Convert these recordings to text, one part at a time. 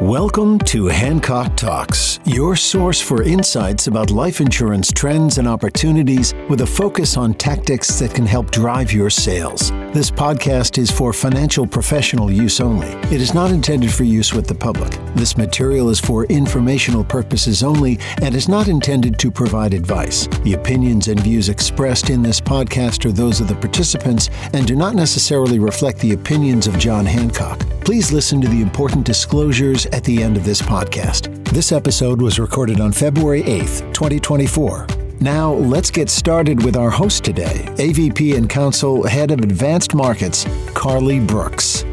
Welcome to Hancock Talks, your source for insights about life insurance trends and opportunities with a focus on tactics that can help drive your sales. This podcast is for financial professional use only. It is not intended for use with the public. This material is for informational purposes only and is not intended to provide advice. The opinions and views expressed in this podcast are those of the participants and do not necessarily reflect the opinions of John Hancock. Please listen to the important disclosures at the end of this podcast. This episode was recorded on February 8th, 2024. Now, let's get started with our host today, AVP and Counsel Head of Advanced Markets, Carly Brooks.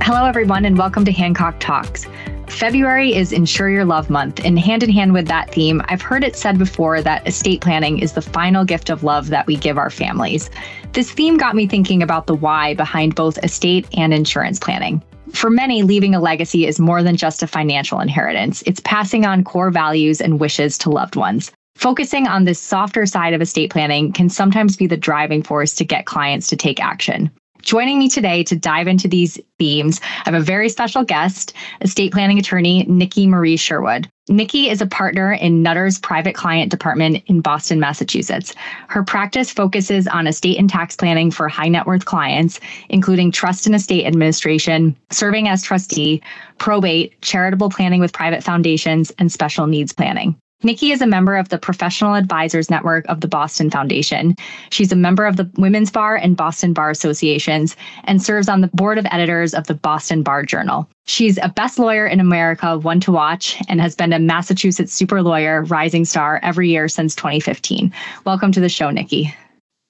Hello, everyone, and welcome to Hancock Talks. February is Insure Your Love Month, and hand in hand with that theme, I've heard it said before that estate planning is the final gift of love that we give our families. This theme got me thinking about the why behind both estate and insurance planning. For many, leaving a legacy is more than just a financial inheritance. It's passing on core values and wishes to loved ones. Focusing on this softer side of estate planning can sometimes be the driving force to get clients to take action. Joining me today to dive into these themes, I have a very special guest, estate planning attorney Nikki Marie Sherwood. Nikki is a partner in Nutter's private client department in Boston, Massachusetts. Her practice focuses on estate and tax planning for high net worth clients, including trust and estate administration, serving as trustee, probate, charitable planning with private foundations, and special needs planning. Nikki is a member of the Professional Advisors Network of the Boston Foundation. She's a member of the Women's Bar and Boston Bar Associations and serves on the board of editors of the Boston Bar Journal. She's a best lawyer in America, one to watch, and has been a Massachusetts super lawyer rising star every year since 2015. Welcome to the show, Nikki.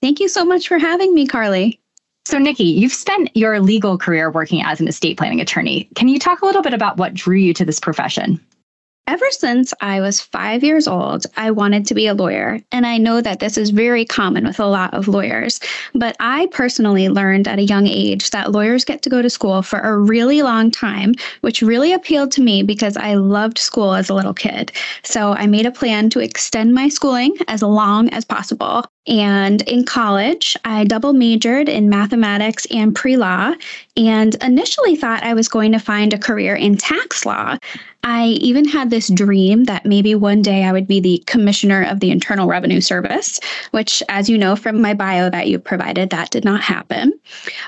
Thank you so much for having me, Carly. So, Nikki, you've spent your legal career working as an estate planning attorney. Can you talk a little bit about what drew you to this profession? Ever since I was five years old, I wanted to be a lawyer. And I know that this is very common with a lot of lawyers. But I personally learned at a young age that lawyers get to go to school for a really long time, which really appealed to me because I loved school as a little kid. So I made a plan to extend my schooling as long as possible. And in college, I double majored in mathematics and pre law, and initially thought I was going to find a career in tax law. I even had this dream that maybe one day I would be the commissioner of the Internal Revenue Service, which, as you know from my bio that you provided, that did not happen.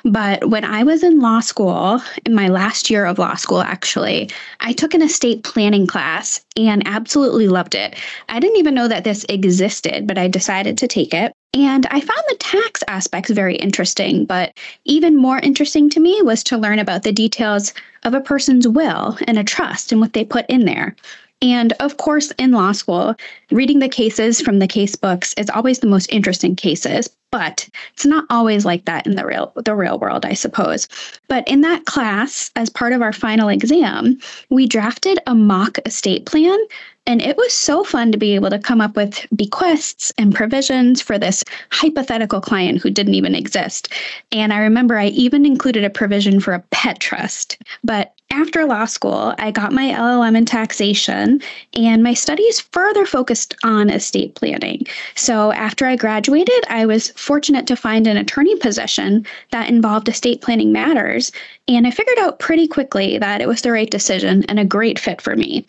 But when I was in law school, in my last year of law school, actually, I took an estate planning class and absolutely loved it. I didn't even know that this existed, but I decided to take it. And I found the tax aspects very interesting, but even more interesting to me was to learn about the details of a person's will and a trust and what they put in there. And of course, in law school, reading the cases from the case books is always the most interesting cases, but it's not always like that in the real the real world, I suppose. But in that class, as part of our final exam, we drafted a mock estate plan and it was so fun to be able to come up with bequests and provisions for this hypothetical client who didn't even exist. And I remember I even included a provision for a pet trust. But after law school, I got my LLM in taxation, and my studies further focused on estate planning. So, after I graduated, I was fortunate to find an attorney position that involved estate planning matters, and I figured out pretty quickly that it was the right decision and a great fit for me.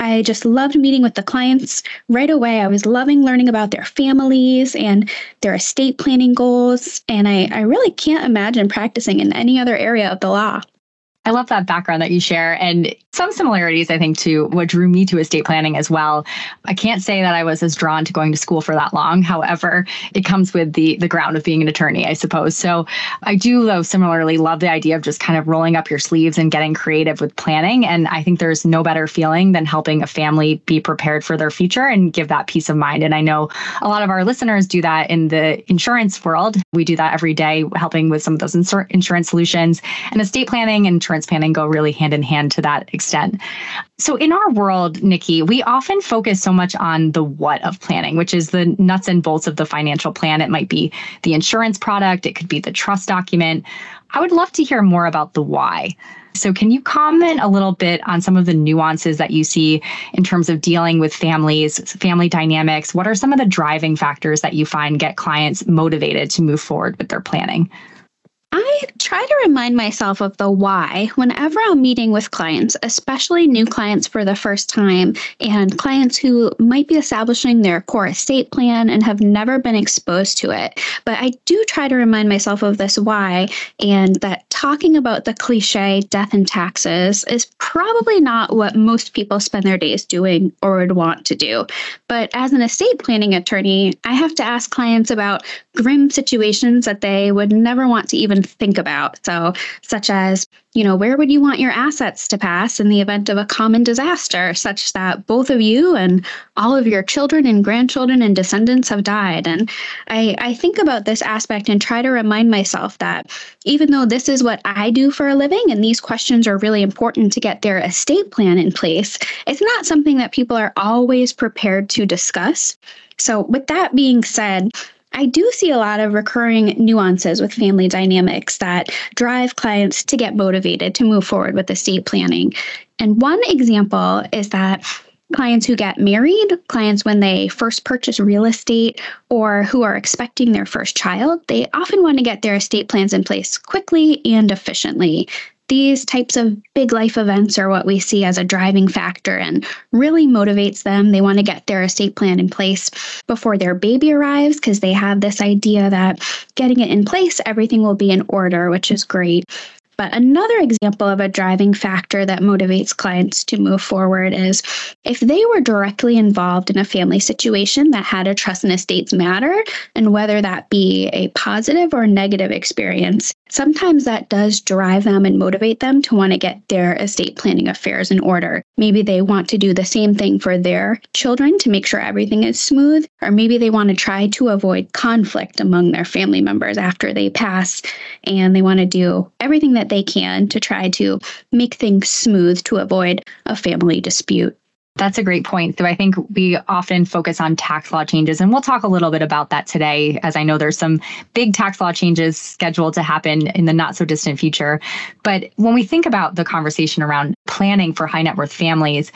I just loved meeting with the clients right away. I was loving learning about their families and their estate planning goals. And I, I really can't imagine practicing in any other area of the law. I love that background that you share and some similarities, I think, to what drew me to estate planning as well. I can't say that I was as drawn to going to school for that long. However, it comes with the the ground of being an attorney, I suppose. So I do, though, similarly love the idea of just kind of rolling up your sleeves and getting creative with planning. And I think there's no better feeling than helping a family be prepared for their future and give that peace of mind. And I know a lot of our listeners do that in the insurance world. We do that every day, helping with some of those insur- insurance solutions. And estate planning and insurance planning go really hand in hand to that extent. So, in our world, Nikki, we often focus so much on the what of planning, which is the nuts and bolts of the financial plan. It might be the insurance product, it could be the trust document. I would love to hear more about the why. So, can you comment a little bit on some of the nuances that you see in terms of dealing with families, family dynamics? What are some of the driving factors that you find get clients motivated to move forward with their planning? I try to remind myself of the why whenever I'm meeting with clients, especially new clients for the first time and clients who might be establishing their core estate plan and have never been exposed to it. But I do try to remind myself of this why and that talking about the cliche death and taxes is probably not what most people spend their days doing or would want to do. But as an estate planning attorney, I have to ask clients about grim situations that they would never want to even think about. So, such as, you know, where would you want your assets to pass in the event of a common disaster, such that both of you and all of your children and grandchildren and descendants have died? And I, I think about this aspect and try to remind myself that even though this is what I do for a living and these questions are really important to get their estate plan in place, it's not something that people are always prepared to discuss. So, with that being said, I do see a lot of recurring nuances with family dynamics that drive clients to get motivated to move forward with estate planning. And one example is that clients who get married, clients when they first purchase real estate, or who are expecting their first child, they often want to get their estate plans in place quickly and efficiently these types of big life events are what we see as a driving factor and really motivates them. They want to get their estate plan in place before their baby arrives because they have this idea that getting it in place, everything will be in order, which is great. But another example of a driving factor that motivates clients to move forward is if they were directly involved in a family situation that had a trust and estates matter, and whether that be a positive or negative experience, sometimes that does drive them and motivate them to want to get their estate planning affairs in order. Maybe they want to do the same thing for their children to make sure everything is smooth, or maybe they want to try to avoid conflict among their family members after they pass and they want to do everything that they can to try to make things smooth to avoid a family dispute. That's a great point. So I think we often focus on tax law changes, and we'll talk a little bit about that today, as I know there's some big tax law changes scheduled to happen in the not so distant future. But when we think about the conversation around planning for high net worth families,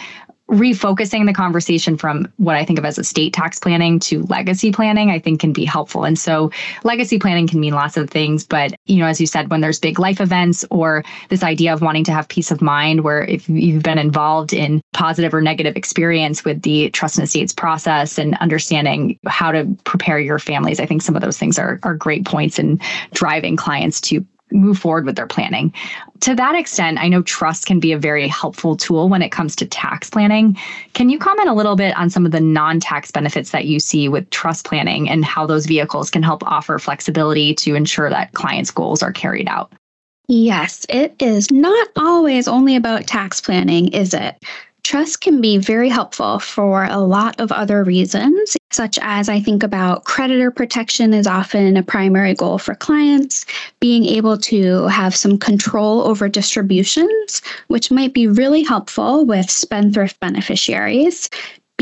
refocusing the conversation from what I think of as estate tax planning to legacy planning, I think can be helpful. And so legacy planning can mean lots of things, but you know, as you said, when there's big life events or this idea of wanting to have peace of mind, where if you've been involved in positive or negative experience with the trust and estates process and understanding how to prepare your families, I think some of those things are, are great points in driving clients to move forward with their planning. To that extent, I know trust can be a very helpful tool when it comes to tax planning. Can you comment a little bit on some of the non tax benefits that you see with trust planning and how those vehicles can help offer flexibility to ensure that clients' goals are carried out? Yes, it is not always only about tax planning, is it? Trust can be very helpful for a lot of other reasons, such as I think about creditor protection is often a primary goal for clients, being able to have some control over distributions, which might be really helpful with spendthrift beneficiaries,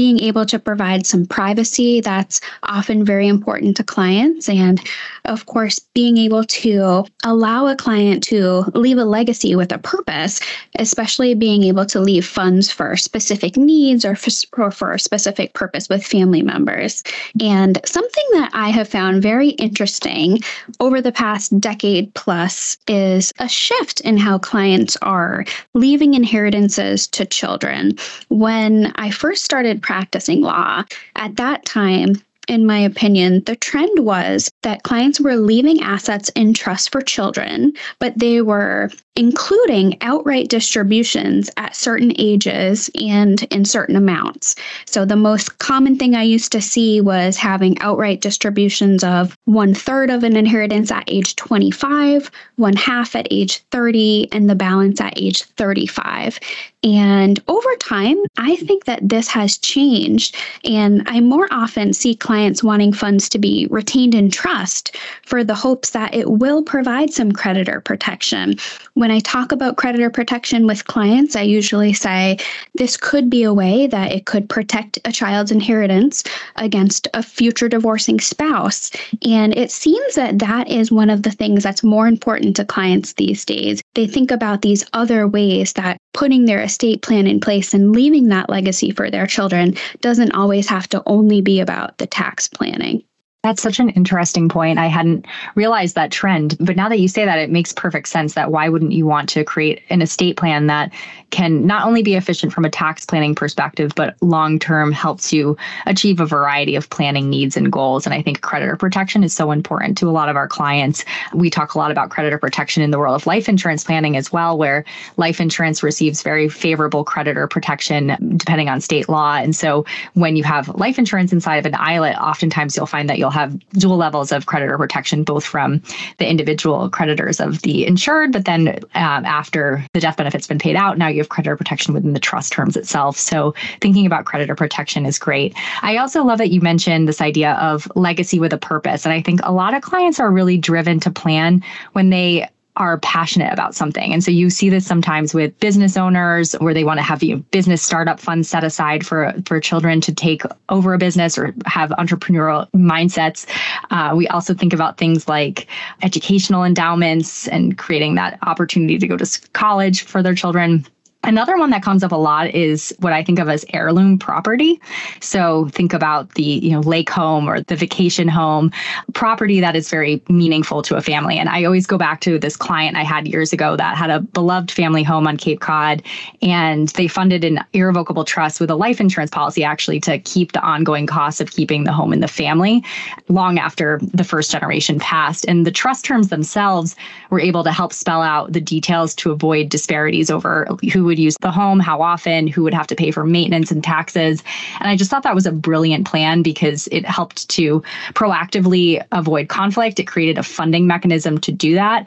being able to provide some privacy that's often very important to clients. And of course, being able to allow a client to leave a legacy with a purpose, especially being able to leave funds for specific needs or for, for a specific purpose with family members. And something that I have found very interesting over the past decade plus is a shift in how clients are leaving inheritances to children. When I first started practicing law, at that time, in my opinion, the trend was that clients were leaving assets in trust for children, but they were including outright distributions at certain ages and in certain amounts. So the most common thing I used to see was having outright distributions of one third of an inheritance at age 25, one half at age 30, and the balance at age 35. And over time, I think that this has changed. And I more often see clients wanting funds to be retained in trust for the hopes that it will provide some creditor protection. When I talk about creditor protection with clients, I usually say this could be a way that it could protect a child's inheritance against a future divorcing spouse. And it seems that that is one of the things that's more important to clients these days. They think about these other ways that putting their estate plan in place and leaving that legacy for their children doesn't always have to only be about the tax planning. That's such an interesting point. I hadn't realized that trend. But now that you say that, it makes perfect sense that why wouldn't you want to create an estate plan that can not only be efficient from a tax planning perspective, but long term helps you achieve a variety of planning needs and goals. And I think creditor protection is so important to a lot of our clients. We talk a lot about creditor protection in the world of life insurance planning as well, where life insurance receives very favorable creditor protection depending on state law. And so when you have life insurance inside of an ILIT, oftentimes you'll find that you'll have dual levels of creditor protection, both from the individual creditors of the insured, but then um, after the death benefit's been paid out, now you have creditor protection within the trust terms itself. So thinking about creditor protection is great. I also love that you mentioned this idea of legacy with a purpose. And I think a lot of clients are really driven to plan when they are passionate about something. And so you see this sometimes with business owners where they want to have you know, business startup funds set aside for for children to take over a business or have entrepreneurial mindsets. Uh, we also think about things like educational endowments and creating that opportunity to go to college for their children. Another one that comes up a lot is what I think of as heirloom property. So think about the, you know, lake home or the vacation home, property that is very meaningful to a family. And I always go back to this client I had years ago that had a beloved family home on Cape Cod and they funded an irrevocable trust with a life insurance policy actually to keep the ongoing costs of keeping the home in the family long after the first generation passed. And the trust terms themselves were able to help spell out the details to avoid disparities over who would use the home, how often, who would have to pay for maintenance and taxes. And I just thought that was a brilliant plan because it helped to proactively avoid conflict. It created a funding mechanism to do that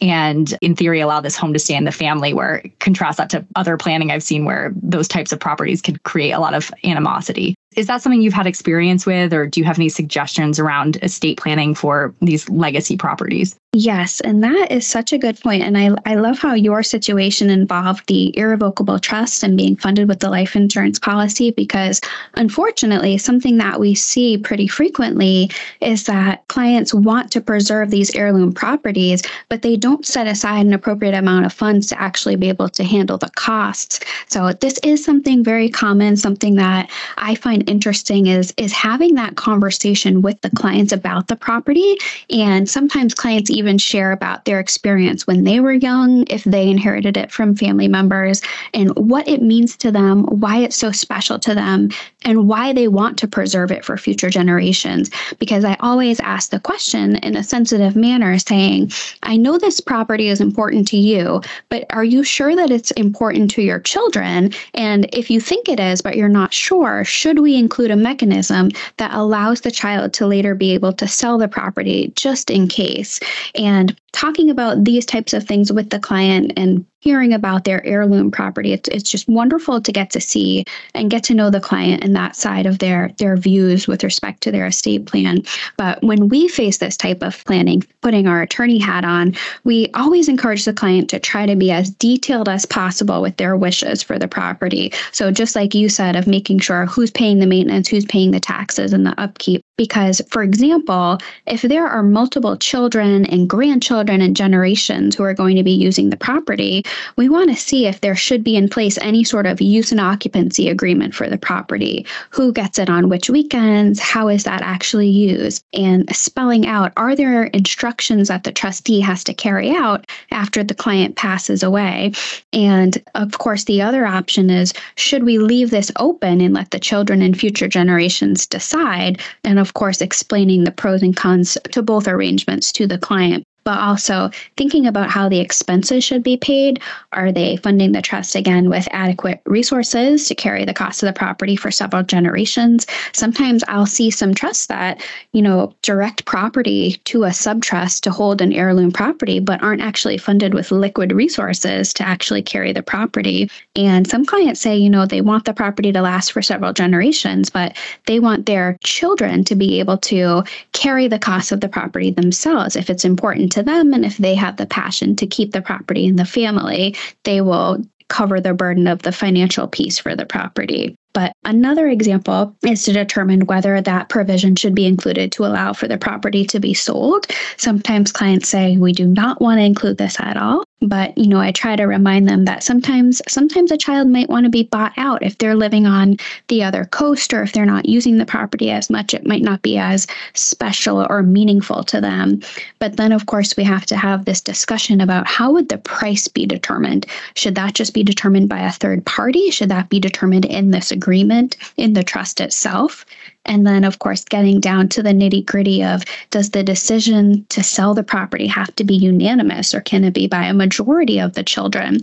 and in theory allow this home to stay in the family where contrast that to other planning i've seen where those types of properties could create a lot of animosity is that something you've had experience with, or do you have any suggestions around estate planning for these legacy properties? Yes, and that is such a good point. And I, I love how your situation involved the irrevocable trust and being funded with the life insurance policy, because unfortunately, something that we see pretty frequently is that clients want to preserve these heirloom properties, but they don't set aside an appropriate amount of funds to actually be able to handle the costs. So, this is something very common, something that I find interesting is is having that conversation with the clients about the property and sometimes clients even share about their experience when they were young if they inherited it from family members and what it means to them why it's so special to them and why they want to preserve it for future generations because i always ask the question in a sensitive manner saying i know this property is important to you but are you sure that it's important to your children and if you think it is but you're not sure should we include a mechanism that allows the child to later be able to sell the property just in case. And talking about these types of things with the client and hearing about their heirloom property. It's, it's just wonderful to get to see and get to know the client and that side of their their views with respect to their estate plan. But when we face this type of planning putting our attorney hat on we always encourage the client to try to be as detailed as possible with their wishes for the property. So just like you said of making sure who's paying the maintenance who's paying the taxes and the upkeep. Because, for example, if there are multiple children and grandchildren and generations who are going to be using the property, we want to see if there should be in place any sort of use and occupancy agreement for the property. Who gets it on which weekends? How is that actually used? And spelling out are there instructions that the trustee has to carry out after the client passes away? And of course, the other option is should we leave this open and let the children and future generations decide? And of course, explaining the pros and cons to both arrangements to the client but also thinking about how the expenses should be paid. Are they funding the trust again with adequate resources to carry the cost of the property for several generations? Sometimes I'll see some trusts that, you know, direct property to a subtrust to hold an heirloom property, but aren't actually funded with liquid resources to actually carry the property. And some clients say, you know, they want the property to last for several generations, but they want their children to be able to carry the cost of the property themselves if it's important to them. And if they have the passion to keep the property in the family, they will cover the burden of the financial piece for the property. But another example is to determine whether that provision should be included to allow for the property to be sold. Sometimes clients say, we do not want to include this at all. But you know i try to remind them that sometimes sometimes a child might want to be bought out if they're living on the other coast or if they're not using the property as much it might not be as special or meaningful to them. But then of course we have to have this discussion about how would the price be determined? Should that just be determined by a third party? Should that be determined in this agreement in the trust itself and then, of course, getting down to the nitty gritty of does the decision to sell the property have to be unanimous or can it be by a majority of the children?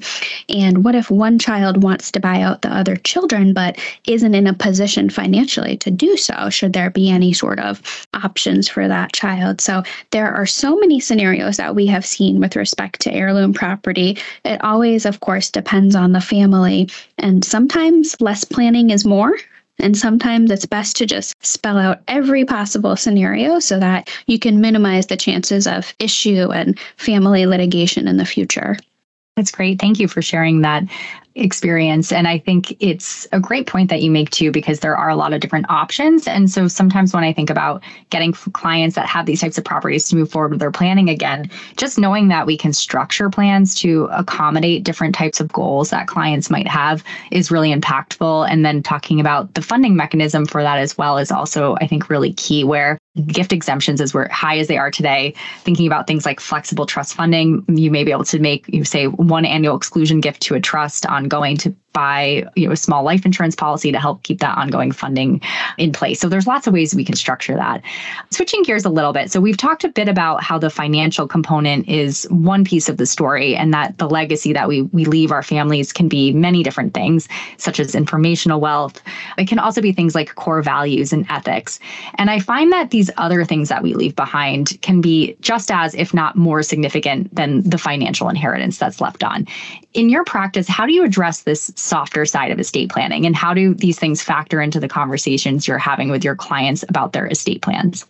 And what if one child wants to buy out the other children but isn't in a position financially to do so? Should there be any sort of options for that child? So there are so many scenarios that we have seen with respect to heirloom property. It always, of course, depends on the family. And sometimes less planning is more. And sometimes it's best to just spell out every possible scenario so that you can minimize the chances of issue and family litigation in the future. That's great. Thank you for sharing that experience. And I think it's a great point that you make too, because there are a lot of different options. And so sometimes when I think about getting clients that have these types of properties to move forward with their planning again, just knowing that we can structure plans to accommodate different types of goals that clients might have is really impactful. And then talking about the funding mechanism for that as well is also, I think, really key, where gift exemptions as we're high as they are today thinking about things like flexible trust funding you may be able to make you say one annual exclusion gift to a trust ongoing to buy you know a small life insurance policy to help keep that ongoing funding in place. So there's lots of ways we can structure that. Switching gears a little bit. So we've talked a bit about how the financial component is one piece of the story and that the legacy that we we leave our families can be many different things such as informational wealth. It can also be things like core values and ethics. And I find that these other things that we leave behind can be just as if not more significant than the financial inheritance that's left on. In your practice, how do you address this softer side of estate planning? And how do these things factor into the conversations you're having with your clients about their estate plans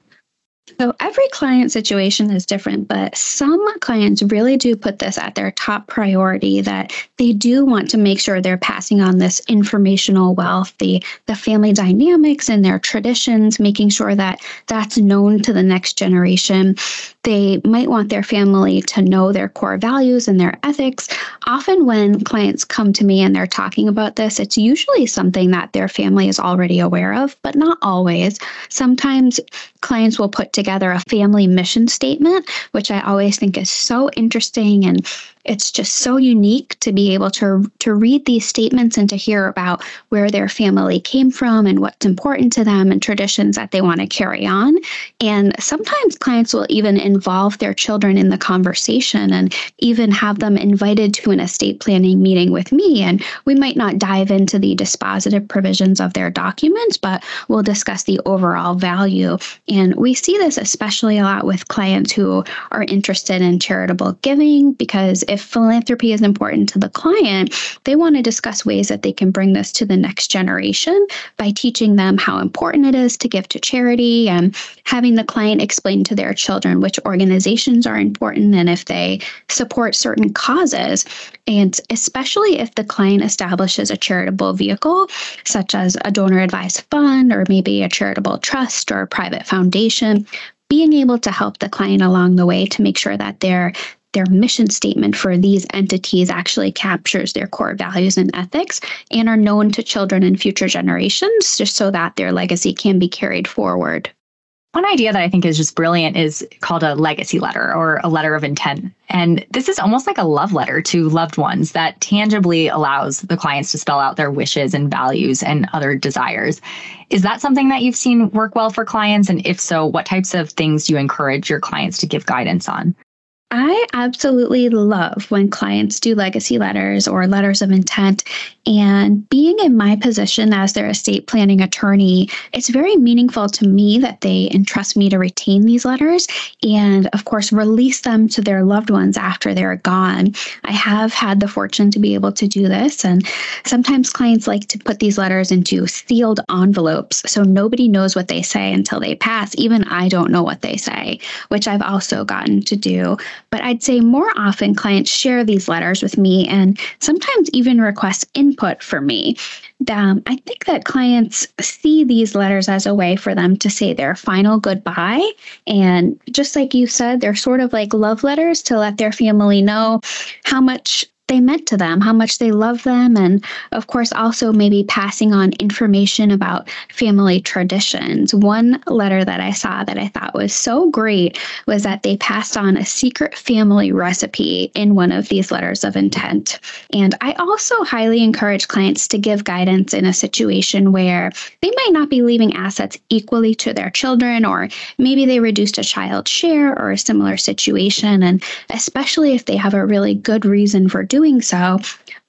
so every client situation is different, but some clients really do put this at their top priority that they do want to make sure they're passing on this informational wealth, the the family dynamics and their traditions, making sure that that's known to the next generation. They might want their family to know their core values and their ethics. Often when clients come to me and they're talking about this, it's usually something that their family is already aware of, but not always. Sometimes clients will put together a family mission statement, which I always think is so interesting and it's just so unique to be able to to read these statements and to hear about where their family came from and what's important to them and traditions that they want to carry on. And sometimes clients will even involve their children in the conversation and even have them invited to an estate planning meeting with me. And we might not dive into the dispositive provisions of their documents but we'll discuss the overall value. And we see this especially a lot with clients who are interested in charitable giving because if philanthropy is important to the client, they want to discuss ways that they can bring this to the next generation by teaching them how important it is to give to charity and having the client explain to their children which organizations are important and if they support certain causes. And especially if the client establishes a charitable vehicle, such as a donor advised fund or maybe a charitable trust or a private foundation, being able to help the client along the way to make sure that they're their mission statement for these entities actually captures their core values and ethics and are known to children and future generations just so that their legacy can be carried forward. One idea that I think is just brilliant is called a legacy letter or a letter of intent. And this is almost like a love letter to loved ones that tangibly allows the clients to spell out their wishes and values and other desires. Is that something that you've seen work well for clients? And if so, what types of things do you encourage your clients to give guidance on? I absolutely love when clients do legacy letters or letters of intent. And being in my position as their estate planning attorney, it's very meaningful to me that they entrust me to retain these letters and, of course, release them to their loved ones after they're gone. I have had the fortune to be able to do this. And sometimes clients like to put these letters into sealed envelopes so nobody knows what they say until they pass. Even I don't know what they say, which I've also gotten to do. But I'd say more often clients share these letters with me and sometimes even request input for me. Um, I think that clients see these letters as a way for them to say their final goodbye. And just like you said, they're sort of like love letters to let their family know how much they meant to them, how much they love them, and of course, also maybe passing on information about family traditions. One letter that I saw that I thought was so great was that they passed on a secret family recipe in one of these letters of intent. And I also highly encourage clients to give guidance in a situation where they might not be leaving assets equally to their children, or maybe they reduced a child share or a similar situation. And especially if they have a really good reason for doing doing so,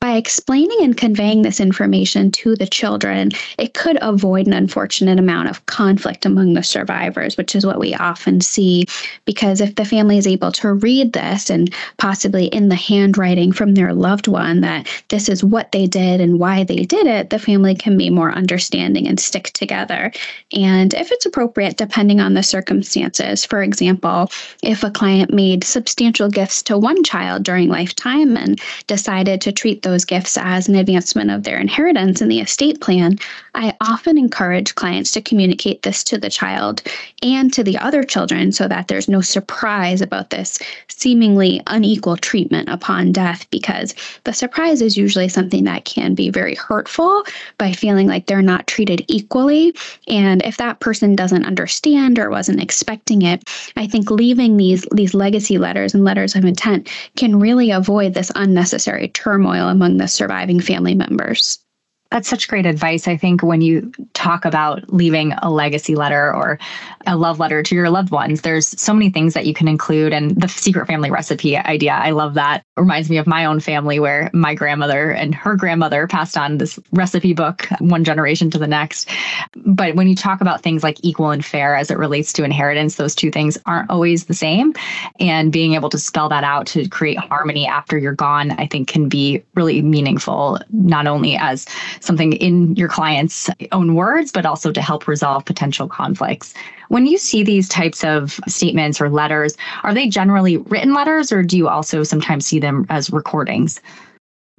by explaining and conveying this information to the children, it could avoid an unfortunate amount of conflict among the survivors, which is what we often see. Because if the family is able to read this and possibly in the handwriting from their loved one that this is what they did and why they did it, the family can be more understanding and stick together. And if it's appropriate, depending on the circumstances, for example, if a client made substantial gifts to one child during lifetime and decided to treat those gifts as an advancement of their inheritance in the estate plan, I often encourage clients to communicate this to the child and to the other children so that there's no surprise about this seemingly unequal treatment upon death, because the surprise is usually something that can be very hurtful by feeling like they're not treated equally. And if that person doesn't understand or wasn't expecting it, I think leaving these, these legacy letters and letters of intent can really avoid this unnecessary turmoil among the surviving family members. That's such great advice. I think when you talk about leaving a legacy letter or a love letter to your loved ones, there's so many things that you can include. And the secret family recipe idea, I love that. It reminds me of my own family where my grandmother and her grandmother passed on this recipe book one generation to the next. But when you talk about things like equal and fair as it relates to inheritance, those two things aren't always the same. And being able to spell that out to create harmony after you're gone, I think can be really meaningful, not only as something in your client's own words, but also to help resolve potential conflicts. When you see these types of statements or letters, are they generally written letters or do you also sometimes see them as recordings?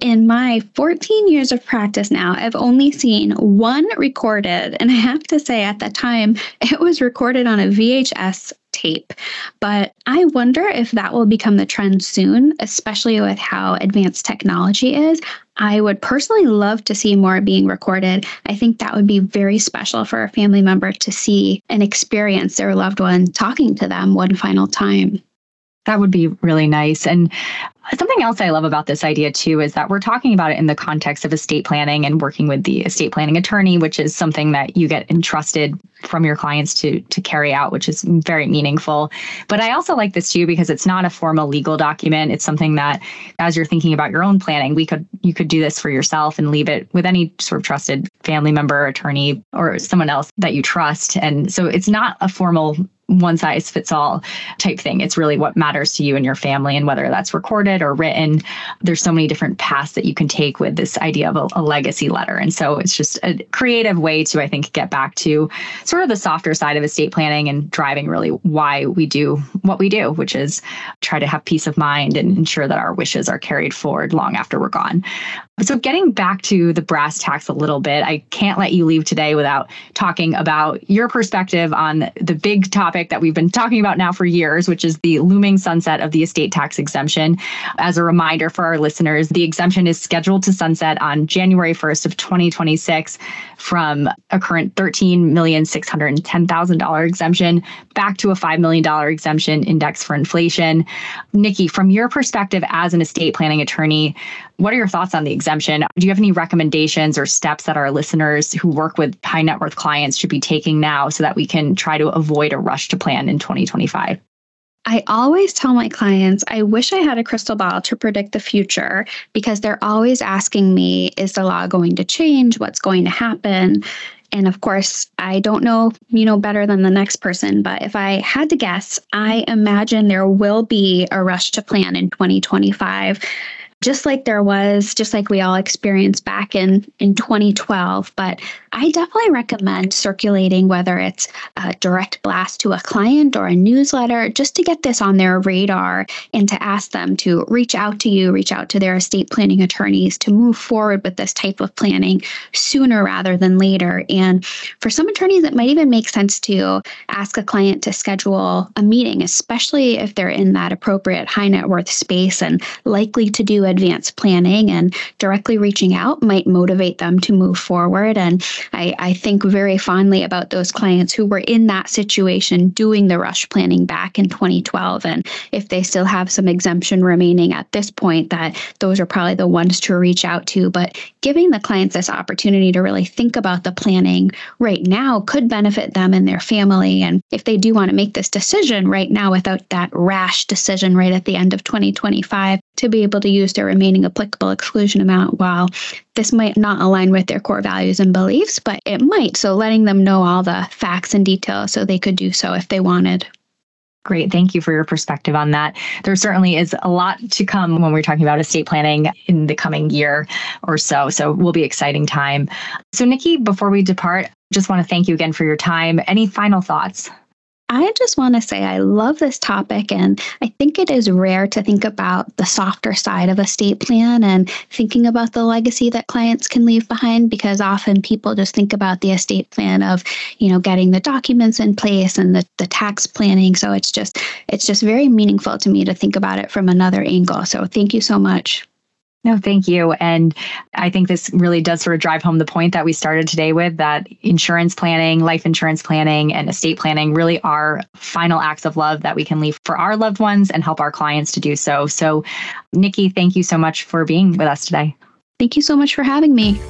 In my 14 years of practice now, I've only seen one recorded. And I have to say, at the time, it was recorded on a VHS tape. But I wonder if that will become the trend soon, especially with how advanced technology is. I would personally love to see more being recorded. I think that would be very special for a family member to see and experience their loved one talking to them one final time. That would be really nice. And something else I love about this idea too is that we're talking about it in the context of estate planning and working with the estate planning attorney, which is something that you get entrusted from your clients to to carry out, which is very meaningful. But I also like this too because it's not a formal legal document. It's something that as you're thinking about your own planning, we could you could do this for yourself and leave it with any sort of trusted family member, attorney, or someone else that you trust. And so it's not a formal one size fits all type thing. It's really what matters to you and your family, and whether that's recorded or written. There's so many different paths that you can take with this idea of a, a, legacy letter. And so it's just a creative way to, I think, get back to sort of the softer side of estate planning and driving really why we do what we do, which is try to have peace of mind and ensure that our wishes are carried forward long after we're gone. So, getting back to the brass tacks a little bit, I can't let you leave today without talking about your perspective on the big topic that we've been talking about now for years, which is the looming sunset of the estate tax exemption. As a reminder for our listeners, the exemption is scheduled to sunset on January 1st of 2026 from a current $13,610,000 exemption back to a $5 million exemption index for inflation. Nikki, from your perspective as an estate planning attorney, what are your thoughts on the exemption? Do you have any recommendations or steps that our listeners who work with high net worth clients should be taking now so that we can try to avoid a rush to plan in 2025? I always tell my clients, I wish I had a crystal ball to predict the future because they're always asking me, is the law going to change? What's going to happen? And of course, I don't know, you know, better than the next person, but if I had to guess, I imagine there will be a rush to plan in 2025 just like there was, just like we all experienced back in, in 2012. But I definitely recommend circulating, whether it's a direct blast to a client or a newsletter, just to get this on their radar and to ask them to reach out to you, reach out to their estate planning attorneys to move forward with this type of planning sooner rather than later. And for some attorneys, it might even make sense to ask a client to schedule a meeting, especially if they're in that appropriate high net worth space and likely to do advanced planning and directly reaching out might motivate them to move forward. And I, I think very fondly about those clients who were in that situation doing the rush planning back in 2012. And if they still have some exemption remaining at this point, that those are probably the ones to reach out to. But giving the clients this opportunity to really think about the planning right now could benefit them and their family. And if they do want to make this decision right now without that rash decision right at the end of 2025, to be able to use their remaining applicable exclusion amount while this might not align with their core values and beliefs, but it might. So letting them know all the facts and details so they could do so if they wanted. Great. Thank you for your perspective on that. There certainly is a lot to come when we're talking about estate planning in the coming year or so. So it will be exciting time. So Nikki, before we depart, just want to thank you again for your time. Any final thoughts? I just want to say I love this topic, and I think it is rare to think about the softer side of a state plan and thinking about the legacy that clients can leave behind because often people just think about the estate plan of, you know, getting the documents in place and the, the tax planning. So it's just it's just very meaningful to me to think about it from another angle. So thank you so much. No, thank you. And I think this really does sort of drive home the point that we started today with that insurance planning, life insurance planning, and estate planning really are final acts of love that we can leave for our loved ones and help our clients to do so. So, Nikki, thank you so much for being with us today. Thank you so much for having me.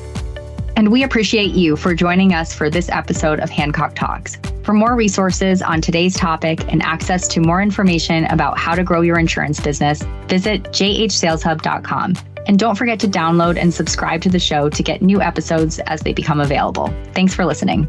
And we appreciate you for joining us for this episode of Hancock Talks. For more resources on today's topic and access to more information about how to grow your insurance business, visit jhsaleshub.com. And don't forget to download and subscribe to the show to get new episodes as they become available. Thanks for listening.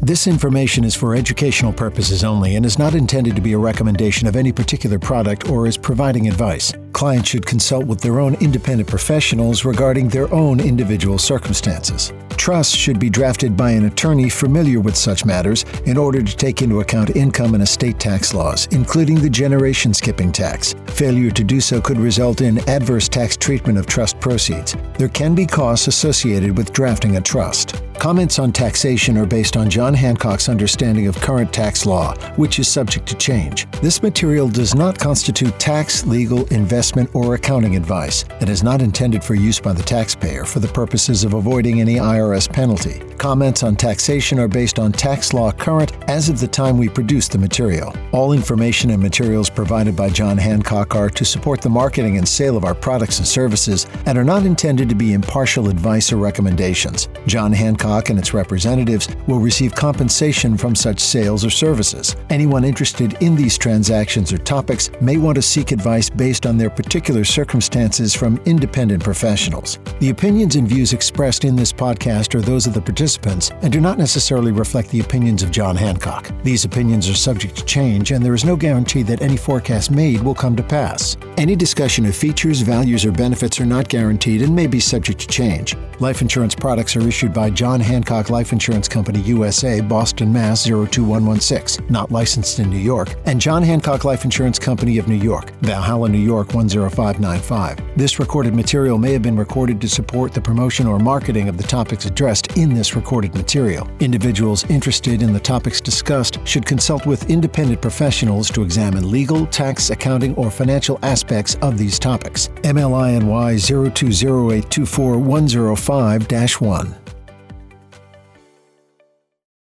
This information is for educational purposes only and is not intended to be a recommendation of any particular product or is providing advice. Clients should consult with their own independent professionals regarding their own individual circumstances. Trusts should be drafted by an attorney familiar with such matters in order to take into account income and estate tax laws, including the generation skipping tax. Failure to do so could result in adverse tax treatment of trust proceeds. There can be costs associated with drafting a trust. Comments on taxation are based on John Hancock's understanding of current tax law, which is subject to change. This material does not constitute tax, legal, investment, or accounting advice and is not intended for use by the taxpayer for the purposes of avoiding any IRS penalty. Comments on taxation are based on tax law current as of the time we produce the material. All information and materials provided by John Hancock are to support the marketing and sale of our products and services and are not intended to be impartial advice or recommendations. John Hancock and its representatives will receive compensation from such sales or services. Anyone interested in these transactions or topics may want to seek advice based on their particular circumstances from independent professionals. The opinions and views expressed in this podcast are those of the participants and do not necessarily reflect the opinions of John Hancock. These opinions are subject to change, and there is no guarantee that any forecast made will come to pass. Any discussion of features, values, or benefits are not guaranteed and may be subject to change. Life insurance products are issued by John Hancock Life Insurance Company USA, Boston, Mass. 02116, not licensed in New York, and John Hancock Life Insurance Company of New York, Valhalla, New York 10595. This recorded material may have been recorded to support the promotion or marketing of the topics addressed in this recorded material. Individuals interested in the topics discussed should consult with independent professionals to examine legal, tax, accounting, or financial aspects of these topics. MLINY 020824 105 1.